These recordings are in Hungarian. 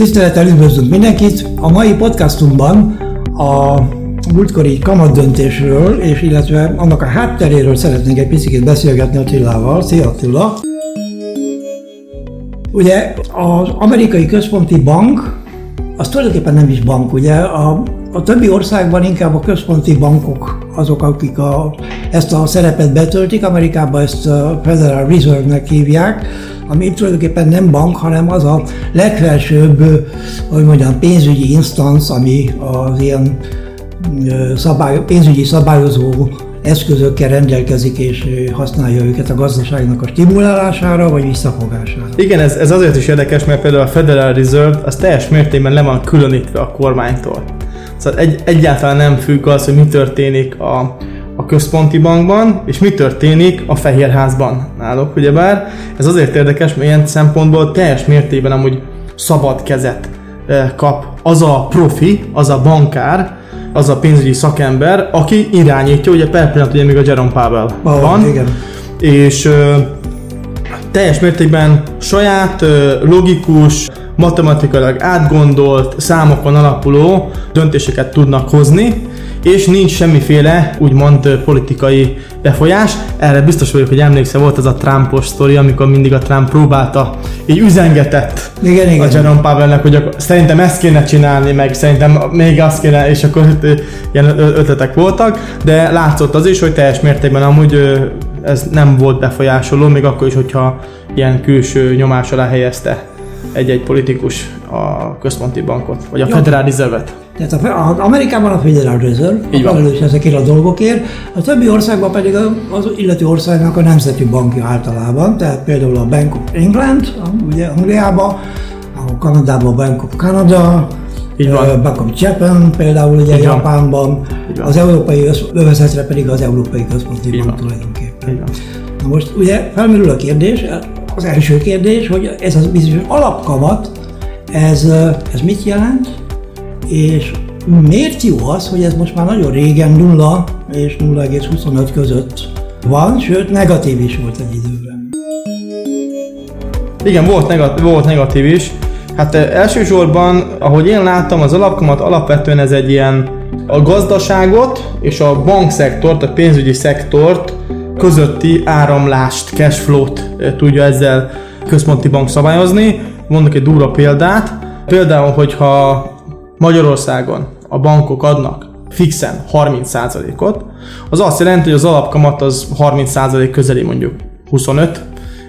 Tisztelettel üdvözlünk mindenkit! A mai podcastunkban a múltkori kamat döntésről, és illetve annak a hátteréről szeretnénk egy picit beszélgetni Attilával. Szia Attila! Ugye az amerikai központi bank, az tulajdonképpen nem is bank, ugye a, a többi országban inkább a központi bankok azok, akik a, ezt a szerepet betöltik, Amerikában ezt a Federal Reserve-nek hívják, ami tulajdonképpen nem bank, hanem az a legfelsőbb, hogy mondjam, pénzügyi instanc, ami az ilyen szabály, pénzügyi szabályozó eszközökkel rendelkezik és használja őket a gazdaságnak a stimulálására vagy visszafogására. Igen, ez, ez azért is érdekes, mert például a Federal Reserve az teljes mértékben le van különítve a kormánytól. Szóval egy, egyáltalán nem függ az, hogy mi történik a, a központi bankban, és mi történik a Fehérházban náluk, ugyebár. Ez azért érdekes, mert ilyen szempontból teljes mértékben amúgy szabad kezet kap az a profi, az a bankár, az a pénzügyi szakember, aki irányítja, ugye per pillanat ugye még a Jerome Powell oh, van, igen. és ö, teljes mértékben saját, ö, logikus, matematikailag átgondolt, számokon alapuló döntéseket tudnak hozni, és nincs semmiféle úgymond politikai befolyás. Erre biztos vagyok, hogy emlékszel, volt ez a Trumpos sztori, amikor mindig a Trump próbálta, így üzengetett igen, igen. a Jerome Powellnek, hogy akkor szerintem ezt kéne csinálni, meg szerintem még azt kéne, és akkor ilyen ötletek voltak, de látszott az is, hogy teljes mértékben amúgy ez nem volt befolyásoló, még akkor is, hogyha ilyen külső nyomás alá helyezte egy-egy politikus a központi bankot, vagy a Jó. Federal Reserve-et. Tehát a, a, Amerikában a Federal Reserve Így a felelős ezekért a dolgokért, a többi országban pedig az illető országnak a nemzeti bankja általában, tehát például a Bank of England, ugye Angliában, a Kanadában a Bank of Canada, így van. Bank of Japan például ugye Így Japánban, van. az európai övezetre pedig az Európai Központi Így Bank van. tulajdonképpen. Így van. Na most ugye felmerül a kérdés, az első kérdés, hogy ez az bizonyos alapkamat, ez, ez mit jelent, és miért jó az, hogy ez most már nagyon régen 0 és 0,25 között van, sőt negatív is volt egy időben. Igen, volt, negatív, volt negatív is. Hát elsősorban, ahogy én láttam, az alapkamat alapvetően ez egy ilyen a gazdaságot és a bankszektort, a pénzügyi szektort közötti áramlást, cashflow-t tudja ezzel központi bank szabályozni. Mondok egy durva példát. Például, hogyha Magyarországon a bankok adnak fixen 30%-ot, az azt jelenti, hogy az alapkamat az 30% közeli mondjuk 25,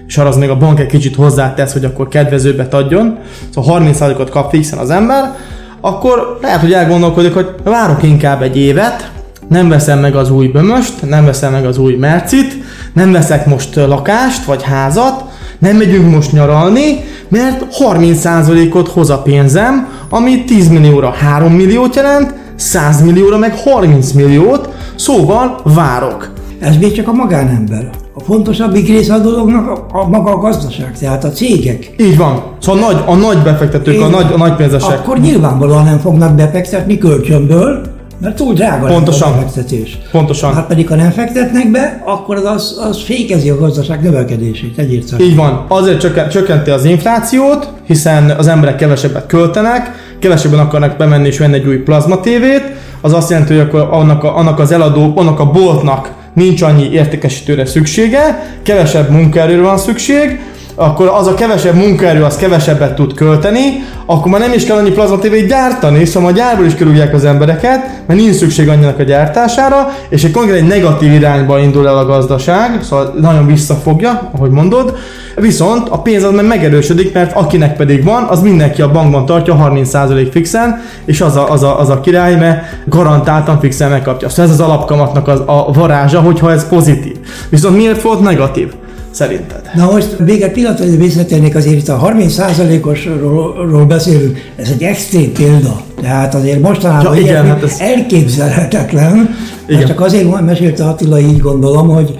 és arra az még a bank egy kicsit hozzátesz, hogy akkor kedvezőbbet adjon, szóval 30%-ot kap fixen az ember, akkor lehet, hogy elgondolkodik, hogy várok inkább egy évet, nem veszem meg az új bömöst, nem veszem meg az új mercit, nem veszek most lakást vagy házat, nem megyünk most nyaralni, mert 30%-ot hoz a pénzem, ami 10 millióra 3 milliót jelent, 100 millióra meg 30 milliót, szóval várok. Ez még csak a magánember. A fontosabbik része a dolognak a, a maga a gazdaság, tehát a cégek. Így van. Szóval a nagy, a nagy befektetők, Én, a nagy, a nagy pénzesek. Akkor nyilvánvalóan nem fognak befektetni kölcsönből, mert túl drága Pontosan. a befektetés. Pontosan. Hát pedig ha nem fektetnek be, akkor az, az fékezi a gazdaság növekedését egyértelműen. Így van. Azért csökkent, csökkenti az inflációt, hiszen az emberek kevesebbet költenek, kevesebben akarnak bemenni és venni egy új plazma tévét, az azt jelenti, hogy akkor annak, a, annak az eladó, annak a boltnak nincs annyi értékesítőre szüksége, kevesebb munkaerőre van szükség, akkor az a kevesebb munkaerő az kevesebbet tud költeni, akkor már nem is kell annyi plazma tévét gyártani, szóval a gyárból is kerüljek az embereket, mert nincs szükség annyinak a gyártására, és egy konkrét egy negatív irányba indul el a gazdaság, szóval nagyon visszafogja, ahogy mondod, viszont a pénz az meg megerősödik, mert akinek pedig van, az mindenki a bankban tartja 30% fixen, és az a, az a, az a király, mert garantáltan fixen megkapja. Szóval ez az alapkamatnak az, a varázsa, hogyha ez pozitív. Viszont miért volt negatív? Szerinted? Na most még egy pillanatra visszatérnék azért itt a 30%-osról beszélünk, ez egy extrém példa. Tehát azért mostanában ja, igen, hát ez... elképzelhetetlen. Igen. Csak azért mesélte Attila, így gondolom, hogy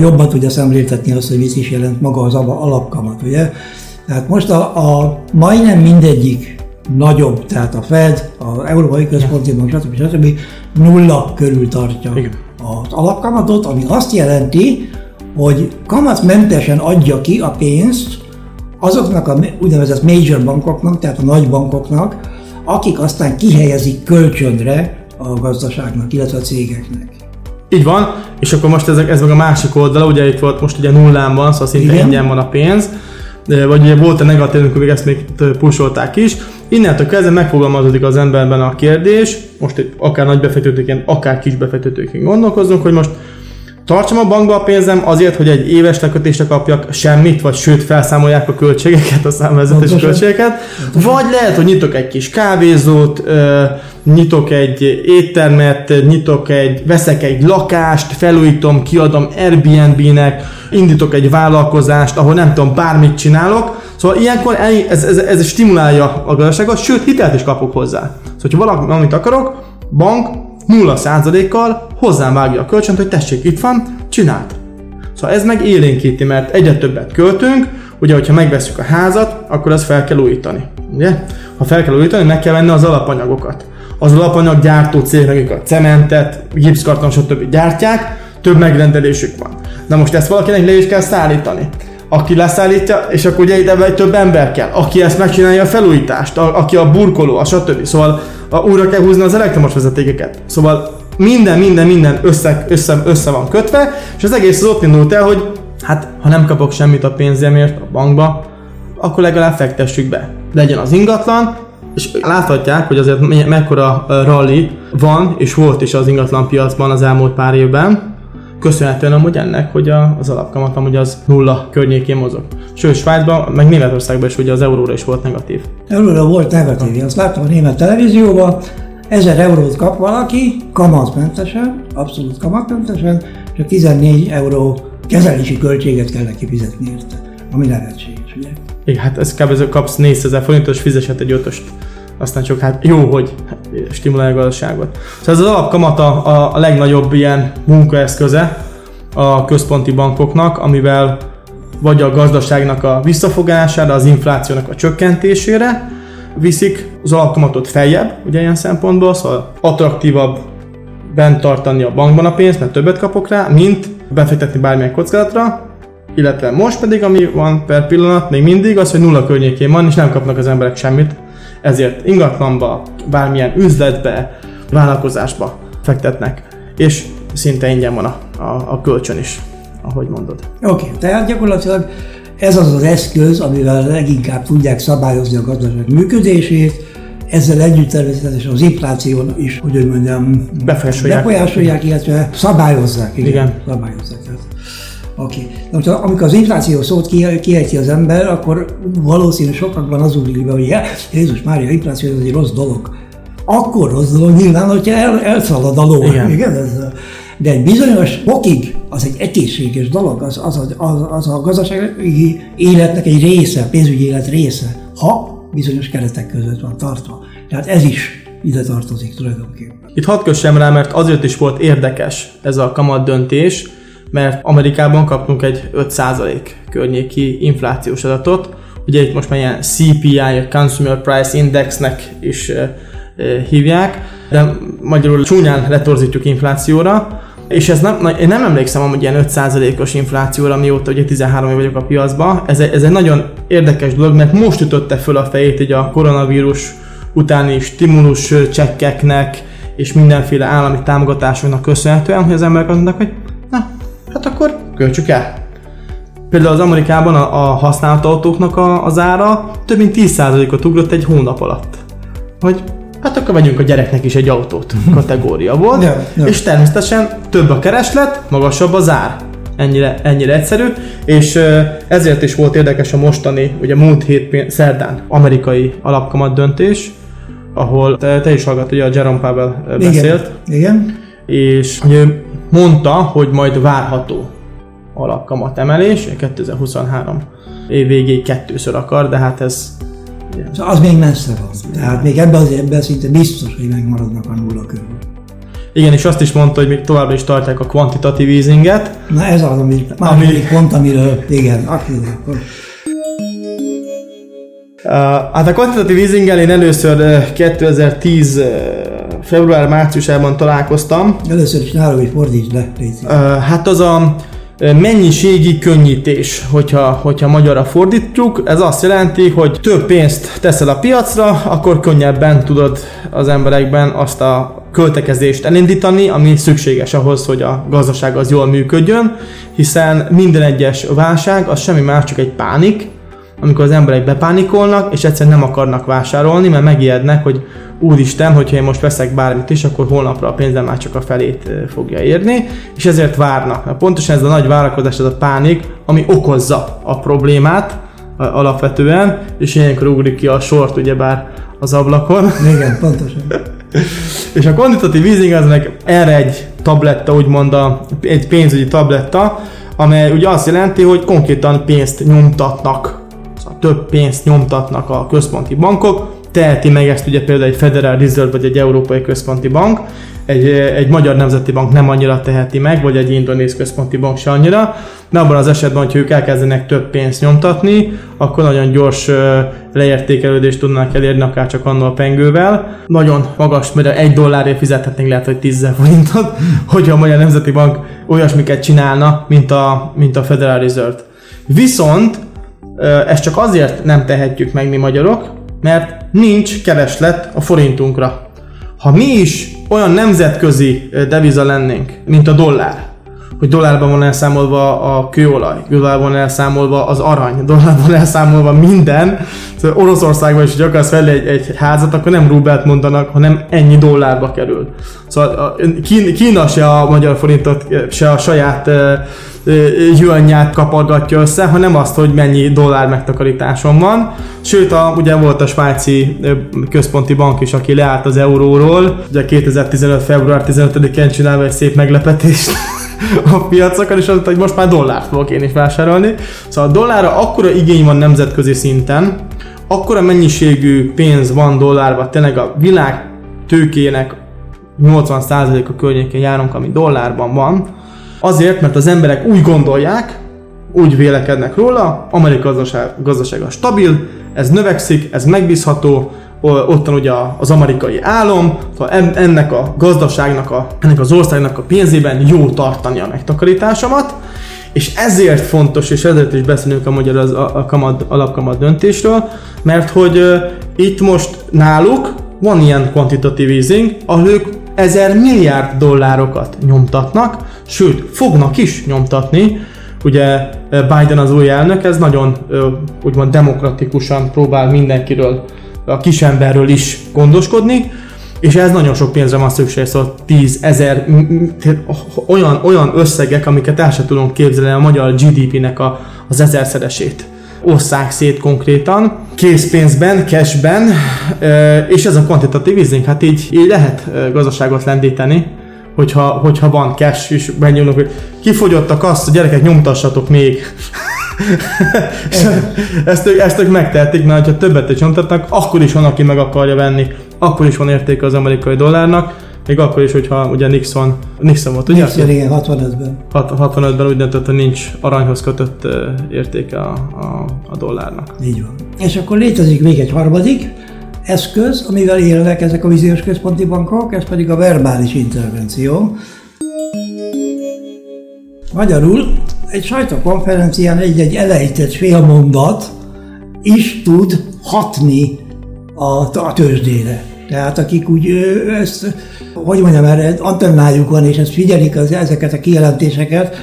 jobban tudja szemléltetni azt, hogy mit is jelent maga az alapkamat, ugye? Tehát most a, a majdnem mindegyik nagyobb, tehát a Fed, az Európai Központi Bank, stb. stb. nulla körül tartja Igen. az alapkamatot, ami azt jelenti, hogy kamatmentesen adja ki a pénzt azoknak a úgynevezett major bankoknak, tehát a nagy bankoknak, akik aztán kihelyezik kölcsönre a gazdaságnak, illetve a cégeknek. Így van, és akkor most ez, ez meg a másik oldala, ugye itt volt most ugye nullán van, szóval szinte Igen. ingyen van a pénz, vagy ugye volt a negatív, amikor ezt még pusolták is. Innentől kezdve megfogalmazódik az emberben a kérdés, most akár nagy befektetőként, akár kis befektetőként gondolkozunk, hogy most Tartsam a bankba a pénzem azért, hogy egy éves lekötésre kapjak semmit, vagy sőt felszámolják a költségeket, a számvezetés költségeket, vagy lehet, hogy nyitok egy kis kávézót, nyitok egy éttermet, nyitok egy, veszek egy lakást, felújítom, kiadom Airbnb-nek, indítok egy vállalkozást, ahol nem tudom, bármit csinálok, Szóval ilyenkor ez, ez, ez stimulálja a gazdaságot, sőt hitelt is kapok hozzá. Szóval, ha valamit akarok, bank 0%-kal hozzám vágja a kölcsönt, hogy tessék, itt van, csináld. Szóval ez meg élénkíti, mert egyre többet költünk, ugye, hogyha megveszük a házat, akkor azt fel kell újítani. Ugye? Ha fel kell újítani, meg kell venni az alapanyagokat. Az alapanyag gyártó cégek, a cementet, gipszkarton, stb. gyártják, több megrendelésük van. Na most ezt valakinek le is kell szállítani aki leszállítja, és akkor ugye ide több ember kell, aki ezt megcsinálja a felújítást, a, aki a burkoló, a stb. Szóval a, újra kell húzni az elektromos vezetékeket. Szóval minden, minden, minden össze, össze, össze van kötve, és az egész az ott indult el, hogy hát ha nem kapok semmit a pénzemért a bankba, akkor legalább fektessük be. Legyen az ingatlan, és láthatják, hogy azért mekkora rally van, és volt is az ingatlan piacban az elmúlt pár évben, köszönhetően amúgy ennek, hogy a, az alapkamat amúgy az nulla környékén mozog. Sőt, Svájcban, meg Németországban is ugye az euróra is volt negatív. Euróra volt negatív, azt láttam a német televízióban, 1000 eurót kap valaki, kamatmentesen, abszolút kamatmentesen, csak 14 euró kezelési költséget kell neki fizetni érte, ami lehetséges, ugye? Igen, hát ez kb. kapsz 4000 forintos, fizeshet egy ötöst aztán csak hát jó, hogy stimulálja a gazdaságot. Szóval ez az alapkamat a, a legnagyobb ilyen munkaeszköze a központi bankoknak, amivel vagy a gazdaságnak a visszafogására, az inflációnak a csökkentésére viszik az alapkamatot feljebb, ugye ilyen szempontból, szóval attraktívabb bent tartani a bankban a pénzt, mert többet kapok rá, mint befektetni bármilyen kockázatra, illetve most pedig, ami van per pillanat, még mindig az, hogy nulla környékén van, és nem kapnak az emberek semmit ezért ingatlanba, bármilyen üzletbe, vállalkozásba fektetnek, és szinte ingyen van a, a, a kölcsön is, ahogy mondod. Oké, okay, tehát gyakorlatilag ez az az eszköz, amivel leginkább tudják szabályozni a gazdaság működését, ezzel együtt természetesen az infláció is, hogy mondjam, befolyásolják, befolyásolják illetve szabályozzák. Igen. igen. Szabályozzák. Tehát Oké. Okay. Na most amikor az infláció szót kiejti az ember, akkor valószínű sokakban az ugrik be, hogy Jézus Mária, infláció ez egy rossz dolog. Akkor rossz dolog nyilván, hogyha el, elszalad a ló. Igen. Igen? Ez, de egy bizonyos fokig az egy egészséges dolog, az, az, az, az a gazdasági életnek egy része, pénzügyi élet része, ha bizonyos keretek között van tartva. Tehát ez is ide tartozik tulajdonképpen. Itt hadd kössem rá, mert azért is volt érdekes ez a kamat döntés, mert Amerikában kaptunk egy 5% környéki inflációs adatot, ugye itt most már ilyen CPI, Consumer Price Indexnek is hívják, de magyarul csúnyán letorzítjuk inflációra, és ez nem, én nem emlékszem hogy ilyen 5%-os inflációra, mióta ugye 13 év vagyok a piacban. Ez, ez egy nagyon érdekes dolog, mert most ütötte föl a fejét így a koronavírus utáni stimulus csekkeknek és mindenféle állami támogatásoknak köszönhetően, hogy az emberek azt mondják, hogy hát akkor költsük el. Például az Amerikában a, a használt autóknak a, az ára több mint 10%-ot ugrott egy hónap alatt. Hogy hát akkor vegyünk a gyereknek is egy autót kategória volt, yeah, yeah. és természetesen több a kereslet, magasabb az ár. Ennyire, ennyire egyszerű, és ezért is volt érdekes a mostani, ugye múlt hét szerdán amerikai alapkamat döntés, ahol te, te is hallgat, ugye a Jerome Powell beszélt. Igen. Igen. És hogy mondta, hogy majd várható alapkamat emelés, 2023 év végéig kettőször akar, de hát ez... Igen. Szóval az még messze van. Tehát még ebben az évben szinte biztos, hogy megmaradnak a nulla körül. Igen, és azt is mondta, hogy még továbbra is tartják a kvantitatív easinget. Na ez az, ami, ami... pont, amiről, igen, akkor... Uh, hát a kvantitatív easinggel én először uh, 2010 uh, február-márciusában találkoztam. Először is nálam is fordítsd le, uh, Hát az a mennyiségi könnyítés, hogyha, hogyha magyarra fordítjuk. Ez azt jelenti, hogy több pénzt teszel a piacra, akkor könnyebben tudod az emberekben azt a költekezést elindítani, ami szükséges ahhoz, hogy a gazdaság az jól működjön, hiszen minden egyes válság az semmi más, csak egy pánik, amikor az emberek bepánikolnak, és egyszerűen nem akarnak vásárolni, mert megijednek, hogy úristen, hogyha én most veszek bármit is, akkor holnapra a pénzem már csak a felét fogja érni, és ezért várnak. Na, pontosan ez a nagy várakozás, ez a pánik, ami okozza a problémát alapvetően, és ilyenkor ugrik ki a sort, ugyebár az ablakon. Igen, pontosan. és a quantitative easing az meg erre egy tabletta, úgymond a, egy pénzügyi tabletta, amely ugye azt jelenti, hogy konkrétan pénzt nyomtatnak, több pénzt nyomtatnak a központi bankok, teheti meg ezt ugye például egy Federal Reserve vagy egy Európai Központi Bank, egy, egy magyar nemzeti bank nem annyira teheti meg, vagy egy indonéz központi bank se annyira, de abban az esetben, hogyha ők elkezdenek több pénzt nyomtatni, akkor nagyon gyors leértékelődést tudnak elérni, akár csak annól a pengővel. Nagyon magas, mert egy dollárért fizethetnénk lehet, hogy 10 forintot, hogyha a Magyar Nemzeti Bank olyasmiket csinálna, mint a, mint a Federal Reserve. Viszont ezt csak azért nem tehetjük meg mi magyarok, mert nincs kereslet a forintunkra. Ha mi is olyan nemzetközi deviza lennénk, mint a dollár, hogy dollárban van elszámolva a kőolaj, dollárban elszámolva az arany, dollárban van elszámolva minden. Szóval Oroszországban is, hogy akarsz venni egy, egy házat, akkor nem rubelt mondanak, hanem ennyi dollárba kerül. Szóval a Kína se a magyar forintot, se a saját juanját kapargatja össze, hanem azt, hogy mennyi dollár megtakarításom van. Sőt, a, ugye volt a svájci központi bank is, aki leállt az euróról, ugye 2015. február 15-én csinálva egy szép meglepetést a piacokon, és azt hogy most már dollárt fogok én is vásárolni. Szóval a dollárra akkora igény van nemzetközi szinten, akkora mennyiségű pénz van dollárban, tényleg a világ tőkének 80%-a környékén járunk, ami dollárban van, azért, mert az emberek úgy gondolják, úgy vélekednek róla, Amerika gazdaság, gazdasága stabil, ez növekszik, ez megbízható, ottan ugye az amerikai szóval ennek a gazdaságnak, a, ennek az országnak a pénzében jó tartani a megtakarításomat, és ezért fontos, és ezért is beszélünk a magyar az, a, a kamat, alapkamat döntésről, mert hogy uh, itt most náluk van ilyen quantitative easing, ahol ők ezer milliárd dollárokat nyomtatnak, sőt, fognak is nyomtatni, ugye Biden az új elnök, ez nagyon úgymond demokratikusan próbál mindenkiről a kisemberről is gondoskodni, és ez nagyon sok pénzre van szükség, szóval 10 ezer, olyan, olyan összegek, amiket el sem tudunk képzelni a magyar GDP-nek a, az ezerszeresét. Osszák szét konkrétan, készpénzben, cashben, és ez a quantitative easing, hát így, így lehet gazdaságot lendíteni, hogyha, hogyha van cash, és benyúlunk, hogy kifogyottak azt, a gyerekek nyomtassatok még. Ezt, ők, ezt ők megtehetik, mert ha többet is nyomtatnak, akkor is van, aki meg akarja venni, akkor is van értéke az amerikai dollárnak, még akkor is, hogyha ugye Nixon, Nixon volt, ugye? Nixon, igen, 65-ben. 65-ben úgy döntött, hogy nincs aranyhoz kötött értéke a, a, a dollárnak. Így van. És akkor létezik még egy harmadik eszköz, amivel élnek ezek a víziós központi bankok, ez pedig a verbális intervenció. Magyarul egy sajtókonferencián egy-egy elejtett félmondat is tud hatni a, a tőzsdére. Tehát akik úgy ezt, hogy mondjam, erre antennájuk van, és ezt figyelik az, ezeket a kijelentéseket,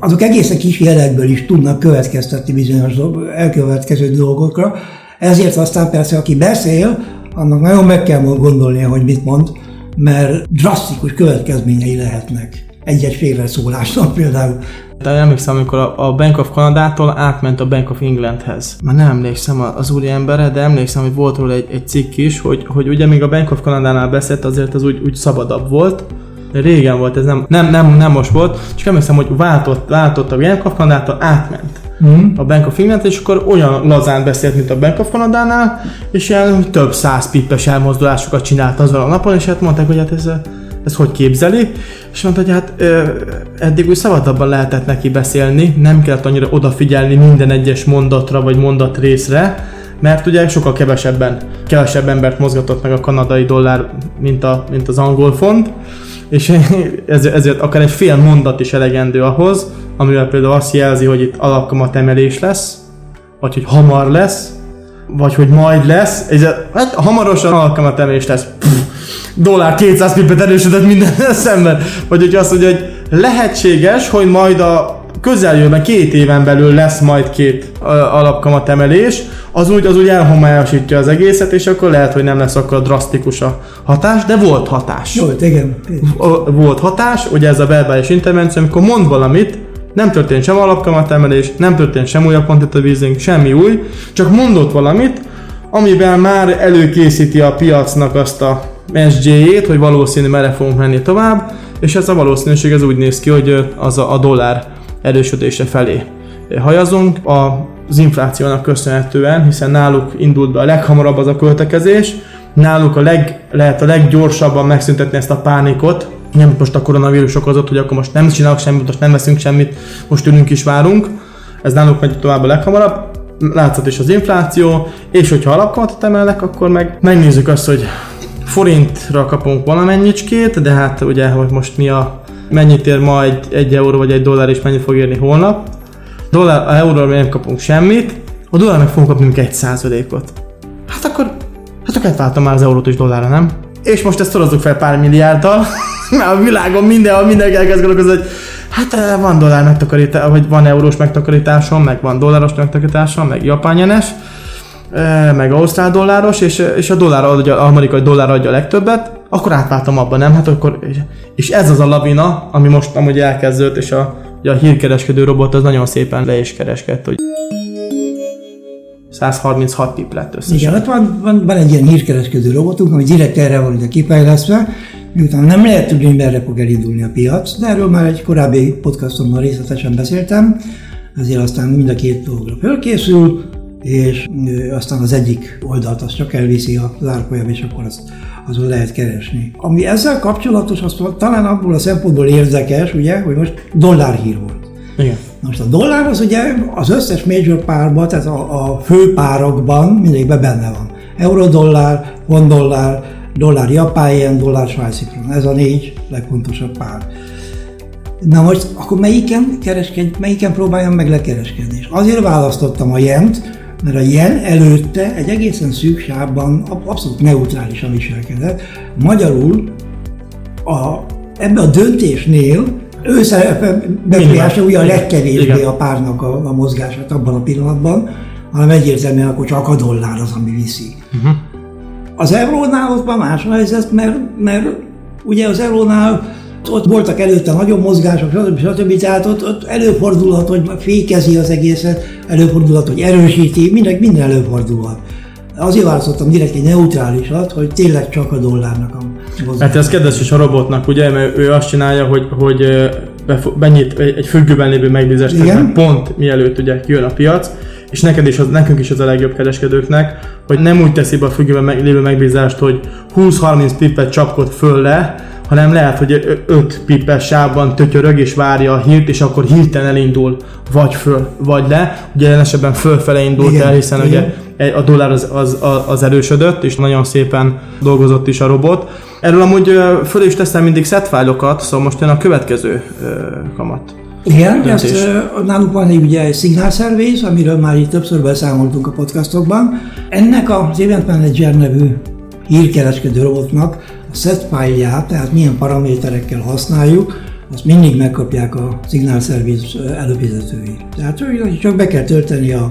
azok egészen kis jelekből is tudnak következtetni bizonyos elkövetkező dolgokra. Ezért aztán persze, aki beszél, annak nagyon meg kell gondolnia, hogy mit mond, mert drasztikus következményei lehetnek egy-egy félreszólásnak például. De emlékszem, amikor a Bank of Canada-tól átment a Bank of Englandhez. Már nem emlékszem az úri emberre, de emlékszem, hogy volt róla egy, egy cikk is, hogy, hogy ugye még a Bank of Canada-nál beszélt, azért az úgy, úgy szabadabb volt, de régen volt, ez nem, nem, nem, nem most volt, csak emlékszem, hogy váltott, váltott a Bank of Canada-tól, átment mm. a Bank of England, és akkor olyan lazán beszélt, mint a Bank of Canada-nál, és ilyen több száz pippes elmozdulásokat csinált azon a napon, és hát mondták, hogy hát ez ezt hogy képzeli, és mondta, hogy hát ö, eddig úgy szabadabban lehetett neki beszélni, nem kellett annyira odafigyelni minden egyes mondatra vagy mondatrészre, mert ugye sokkal kevesebben, kevesebb embert mozgatott meg a kanadai dollár, mint, a, mint az angol font, és ezért, ezért akár egy fél mondat is elegendő ahhoz, amivel például azt jelzi, hogy itt alapkamat emelés lesz, vagy hogy hamar lesz, vagy hogy majd lesz, és hát hamarosan alkalmat emelés lesz. Pff, dollár 200 pipet erősödött minden szemben. Vagy hogy azt mondja, hogy lehetséges, hogy majd a közeljövőben két éven belül lesz majd két alapkamat emelés, az úgy, az úgy elhomályosítja az egészet, és akkor lehet, hogy nem lesz akkor drasztikus a hatás, de volt hatás. Volt, igen. Volt hatás, ugye ez a verbális intervenció, amikor mond valamit, nem történt sem alapkamatemelés, nem történt sem újabb quantitative semmi új, csak mondott valamit, amivel már előkészíti a piacnak azt a SJ-ét, hogy valószínű merre fogunk menni tovább, és ez a valószínűség ez úgy néz ki, hogy az a, a dollár erősödése felé hajazunk. Az inflációnak köszönhetően, hiszen náluk indult be a leghamarabb az a költekezés, náluk a leg, lehet a leggyorsabban megszüntetni ezt a pánikot, nem most a koronavírus okozott, hogy akkor most nem csinálok semmit, most nem veszünk semmit, most ülünk is várunk. Ez náluk megy tovább a leghamarabb. Látszott is az infláció, és hogyha alapkamatot emelnek, akkor meg megnézzük azt, hogy forintra kapunk valamennyicskét, de hát ugye, hogy most mi a mennyit ér majd egy euró vagy egy dollár, és mennyit fog érni holnap. Dollár, a euróról nem kapunk semmit, a dollár meg fogunk kapni egy százalékot. Hát akkor, hát akkor átváltam már az eurót is dollárra, nem? És most ezt szorozzuk fel pár milliárddal, mert a világon mindenhol mindenki elkezd gondolkozni, hogy hát eh, van dollár megtakarítás, vagy van eurós megtakarításom, meg van dolláros megtakarításom, meg japán jenes, meg ausztrál dolláros, és, és a dollár adja, amerikai dollár adja a legtöbbet, akkor átváltam abba, nem? Hát akkor, és ez az a lavina, ami most amúgy elkezdődött, és a, a hírkereskedő robot az nagyon szépen le is kereskedt, hogy 136 pip lett összesen. Igen, ott van, van, van egy ilyen hírkereskedő robotunk, ami direkt erre van ugye kifejlesztve, miután nem lehet tudni, hogy merre fog elindulni a piac, de erről már egy korábbi podcastomban részletesen beszéltem, ezért aztán mind a két dologra fölkészül, és aztán az egyik oldalt azt csak elviszi a zárfolyam, és akkor azt azon lehet keresni. Ami ezzel kapcsolatos, az talán abból a szempontból érdekes, ugye, hogy most dollárhír volt. Igen. Most a dollár az ugye az összes major párban, tehát a, a fő párakban mindegyikben benne van. Euró-dollár, dollár, dollár japán yen, dollár svájci kron. Ez a négy legfontosabb pár. Na most akkor melyiken, kereskedj, melyiken próbáljam meg lekereskedni? És azért választottam a jent, mert a jen előtte egy egészen szűk sávban abszolút neutrálisan viselkedett. Magyarul a, ebbe a döntésnél ő befolyása ugye a legkevésbé a párnak a, a mozgását abban a pillanatban, hanem egyértelműen akkor csak a dollár az, ami viszi. Uh-huh. Az eurónál ott van más helyzet, mert, mert ugye az eurónál ott voltak előtte nagyon mozgások, stb. stb. Tehát ott, ott előfordulhat, hogy fékezi az egészet, előfordulhat, hogy erősíti, minden, minden előfordulhat. Azért választottam direkt egy neutrálisat, hogy tényleg csak a dollárnak a mozgás. Hát ez kedves is a robotnak, ugye, mert ő azt csinálja, hogy, hogy benyit egy függőben lévő megbízást, pont mielőtt ugye kijön a piac, és neked is, az, nekünk is az a legjobb kereskedőknek, hogy nem úgy teszi be a függőben lévő megbízást, hogy 20-30 pippet csapkod föl le, hanem lehet, hogy 5 pippes sávban tötyörög és várja a hírt, és akkor hirtelen elindul vagy föl, vagy le. Ugye jelen esetben fölfele indult igen, el, hiszen igen. ugye a dollár az, az, az erősödött, és nagyon szépen dolgozott is a robot. Erről amúgy föl is teszem mindig set fájlokat, szóval most jön a következő kamat. Igen, ezt, náluk van egy ugye Signal Service, amiről már itt többször beszámoltunk a podcastokban. Ennek az Event Manager nevű hírkereskedő robotnak a set fájlját, tehát milyen paraméterekkel használjuk, azt mindig megkapják a Signal Service előfizetői. Tehát csak be kell tölteni a,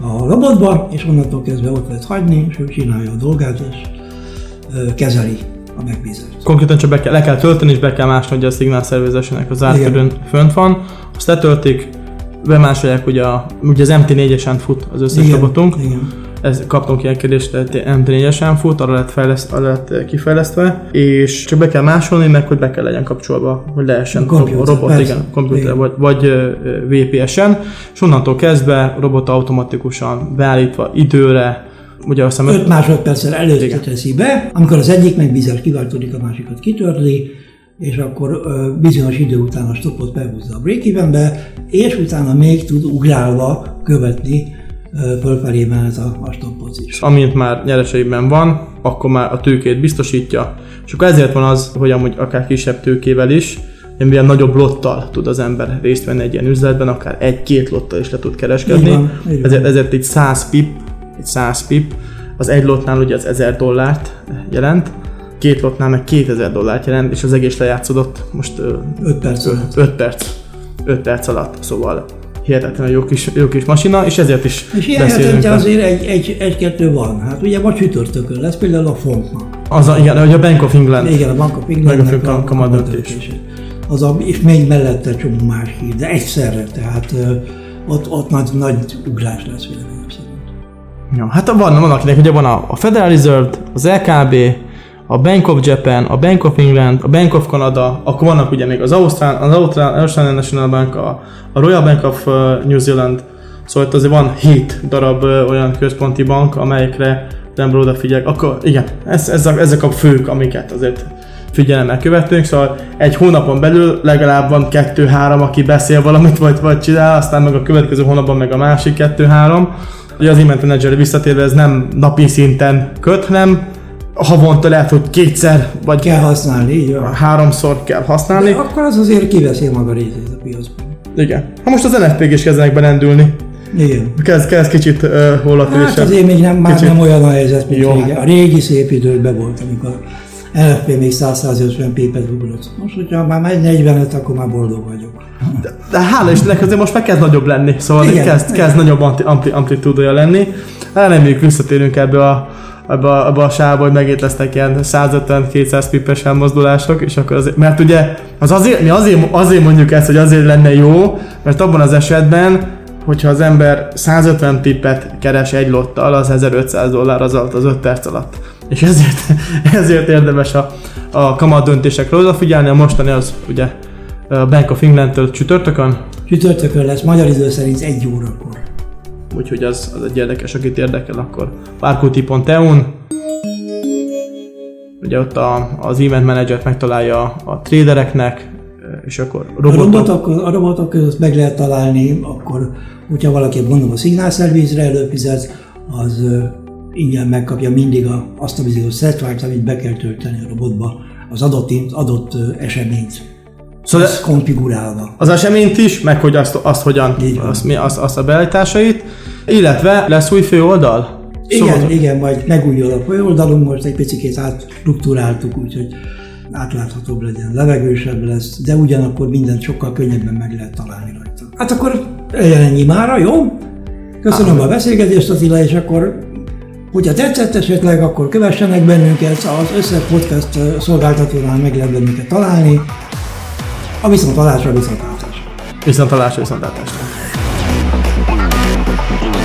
a robotba, és onnantól kezdve ott lehet hagyni, és ő csinálja a dolgát, és kezeli a megbízást. Konkrétan csak be kell, le kell tölteni, és be kell másni, hogy a Signal Service-enek az árkörön fönt van, azt letöltik, bemásolják, ugye, a, ugye az MT4-esen fut az összes igen, robotunk, igen ez, kaptunk ilyen kérdést, M4-esen fut, arra lett, fejleszt, arra lett kifejlesztve, és csak be kell másolni, meg hogy be kell legyen kapcsolva, hogy lehessen a robot, persze, igen, komputer, vagy, vagy VPS-en, és onnantól kezdve robot automatikusan beállítva időre, ugye azt hiszem... 5 másodperccel előtte teszi be, amikor az egyik megbízás kiváltódik, a másikat kitörli, és akkor bizonyos idő után a stopot behúzza a break és utána még tud ugrálva követni fölfelé mehet a, a stoppot is. Amint már nyereseiben van, akkor már a tőkét biztosítja, és akkor ezért van az, hogy amúgy akár kisebb tőkével is milyen nagyobb lottal tud az ember részt venni egy ilyen üzletben, akár egy-két lottal is le tud kereskedni. Így van, így van. Ezért, ezért egy 100 pip, egy 100 pip, az egy lotnál ugye az 1000 dollárt jelent, két lotnál meg 2000 dollárt jelent, és az egész lejátszódott most 5 perc alatt. 5 perc. 5 perc alatt, szóval hihetetlenül jó kis, jó kis masina, és ezért is És ilyen hetente azért egy, egy, egy-kettő van. Hát ugye ma csütörtökön lesz például a fontnak. Az a, igen, hogy a Bank of England. Igen, a Bank of Meg a kamadöntés. kamadöntése. Az a, és még mellette csomó más hír, de egyszerre, tehát ott, ott nagy, nagy ugrás lesz véleményem szerint. Ja, hát van, van akinek ugye van a, a Federal Reserve, az LKB, a Bank of Japan, a Bank of England, a Bank of Canada, akkor vannak ugye még az Australian, az Australian, Australian National Bank, a, a Royal Bank of uh, New Zealand, szóval itt azért van 7 darab uh, olyan központi bank, amelyekre az ember. Akkor igen, ez, ez a, ezek a fők, amiket azért figyelemmel követünk, szóval egy hónapon belül legalább van kettő-három, aki beszél valamit, vagy, vagy csinál, aztán meg a következő hónapban meg a másik kettő-három. Ugye az Event Manager visszatérve ez nem napi szinten köt, hanem havonta lehet, hogy kétszer vagy Kell használni, így van. háromszor kell használni. De akkor az azért kiveszi maga részét a piacban. Igen. Ha most az NFP-k is kezdenek belendülni. Igen. Kezd, kezd kicsit uh, hollatörésebb. Hát azért még nem, már Kicsit. nem olyan a helyzet, mint Jó. régen. A régi szép időkben volt, amikor NFP még 100-150 pépet ugrott. Most, hogyha már megy 45, akkor már boldog vagyok. De hála Istennek azért most már kezd nagyobb lenni, szóval Igen, igen, kezd, igen. kezd nagyobb ampli, ampli, amplitúdója lenni. Reméljük visszatérünk ebbe a, ebbe a, ebbe a sávba, hogy megint lesznek ilyen 150-200 pippes elmozdulások, és akkor azért, mert ugye az azért, mi azért, azért mondjuk ezt, hogy azért lenne jó, mert abban az esetben, hogyha az ember 150 pippet keres egy lottal, az 1500 dollár az alatt az 5 perc alatt. És ezért, ezért érdemes a, a kamat döntésekre odafigyelni, a mostani az ugye a Bank of England-től csütörtökön, Csütörtökön lesz, magyar idő szerint egy órakor. Úgyhogy az, az egy érdekes, akit érdekel, akkor parkuti.eu-n ugye ott a, az event manager megtalálja a tradereknek, és akkor A robotok, robotok, a robotok között meg lehet találni, akkor, hogyha valaki mondom a szignálszervízre előfizet, az ingyen megkapja mindig a, azt a bizonyos setvárt, amit be kell tölteni a robotba, az adott, adott eseményt. Szóval konfigurálva. az eseményt is, meg hogy azt, azt hogyan, azt, mi, azt, azt a beállításait, illetve lesz új főoldal? Igen, Szóval- igen, majd megújul a oldalunk, most egy picit átstruktúráltuk, úgyhogy átláthatóbb legyen, levegősebb lesz, de ugyanakkor mindent sokkal könnyebben meg lehet találni rajta. Hát akkor legyen ennyi mára, jó? Köszönöm a beszélgetést Attila, és akkor hogyha tetszett esetleg, akkor kövessenek bennünket, az összes podcast szolgáltatónál meg lehet bennünket találni. A viszontalásra viszontlátásra. Viszontalásra, Blue.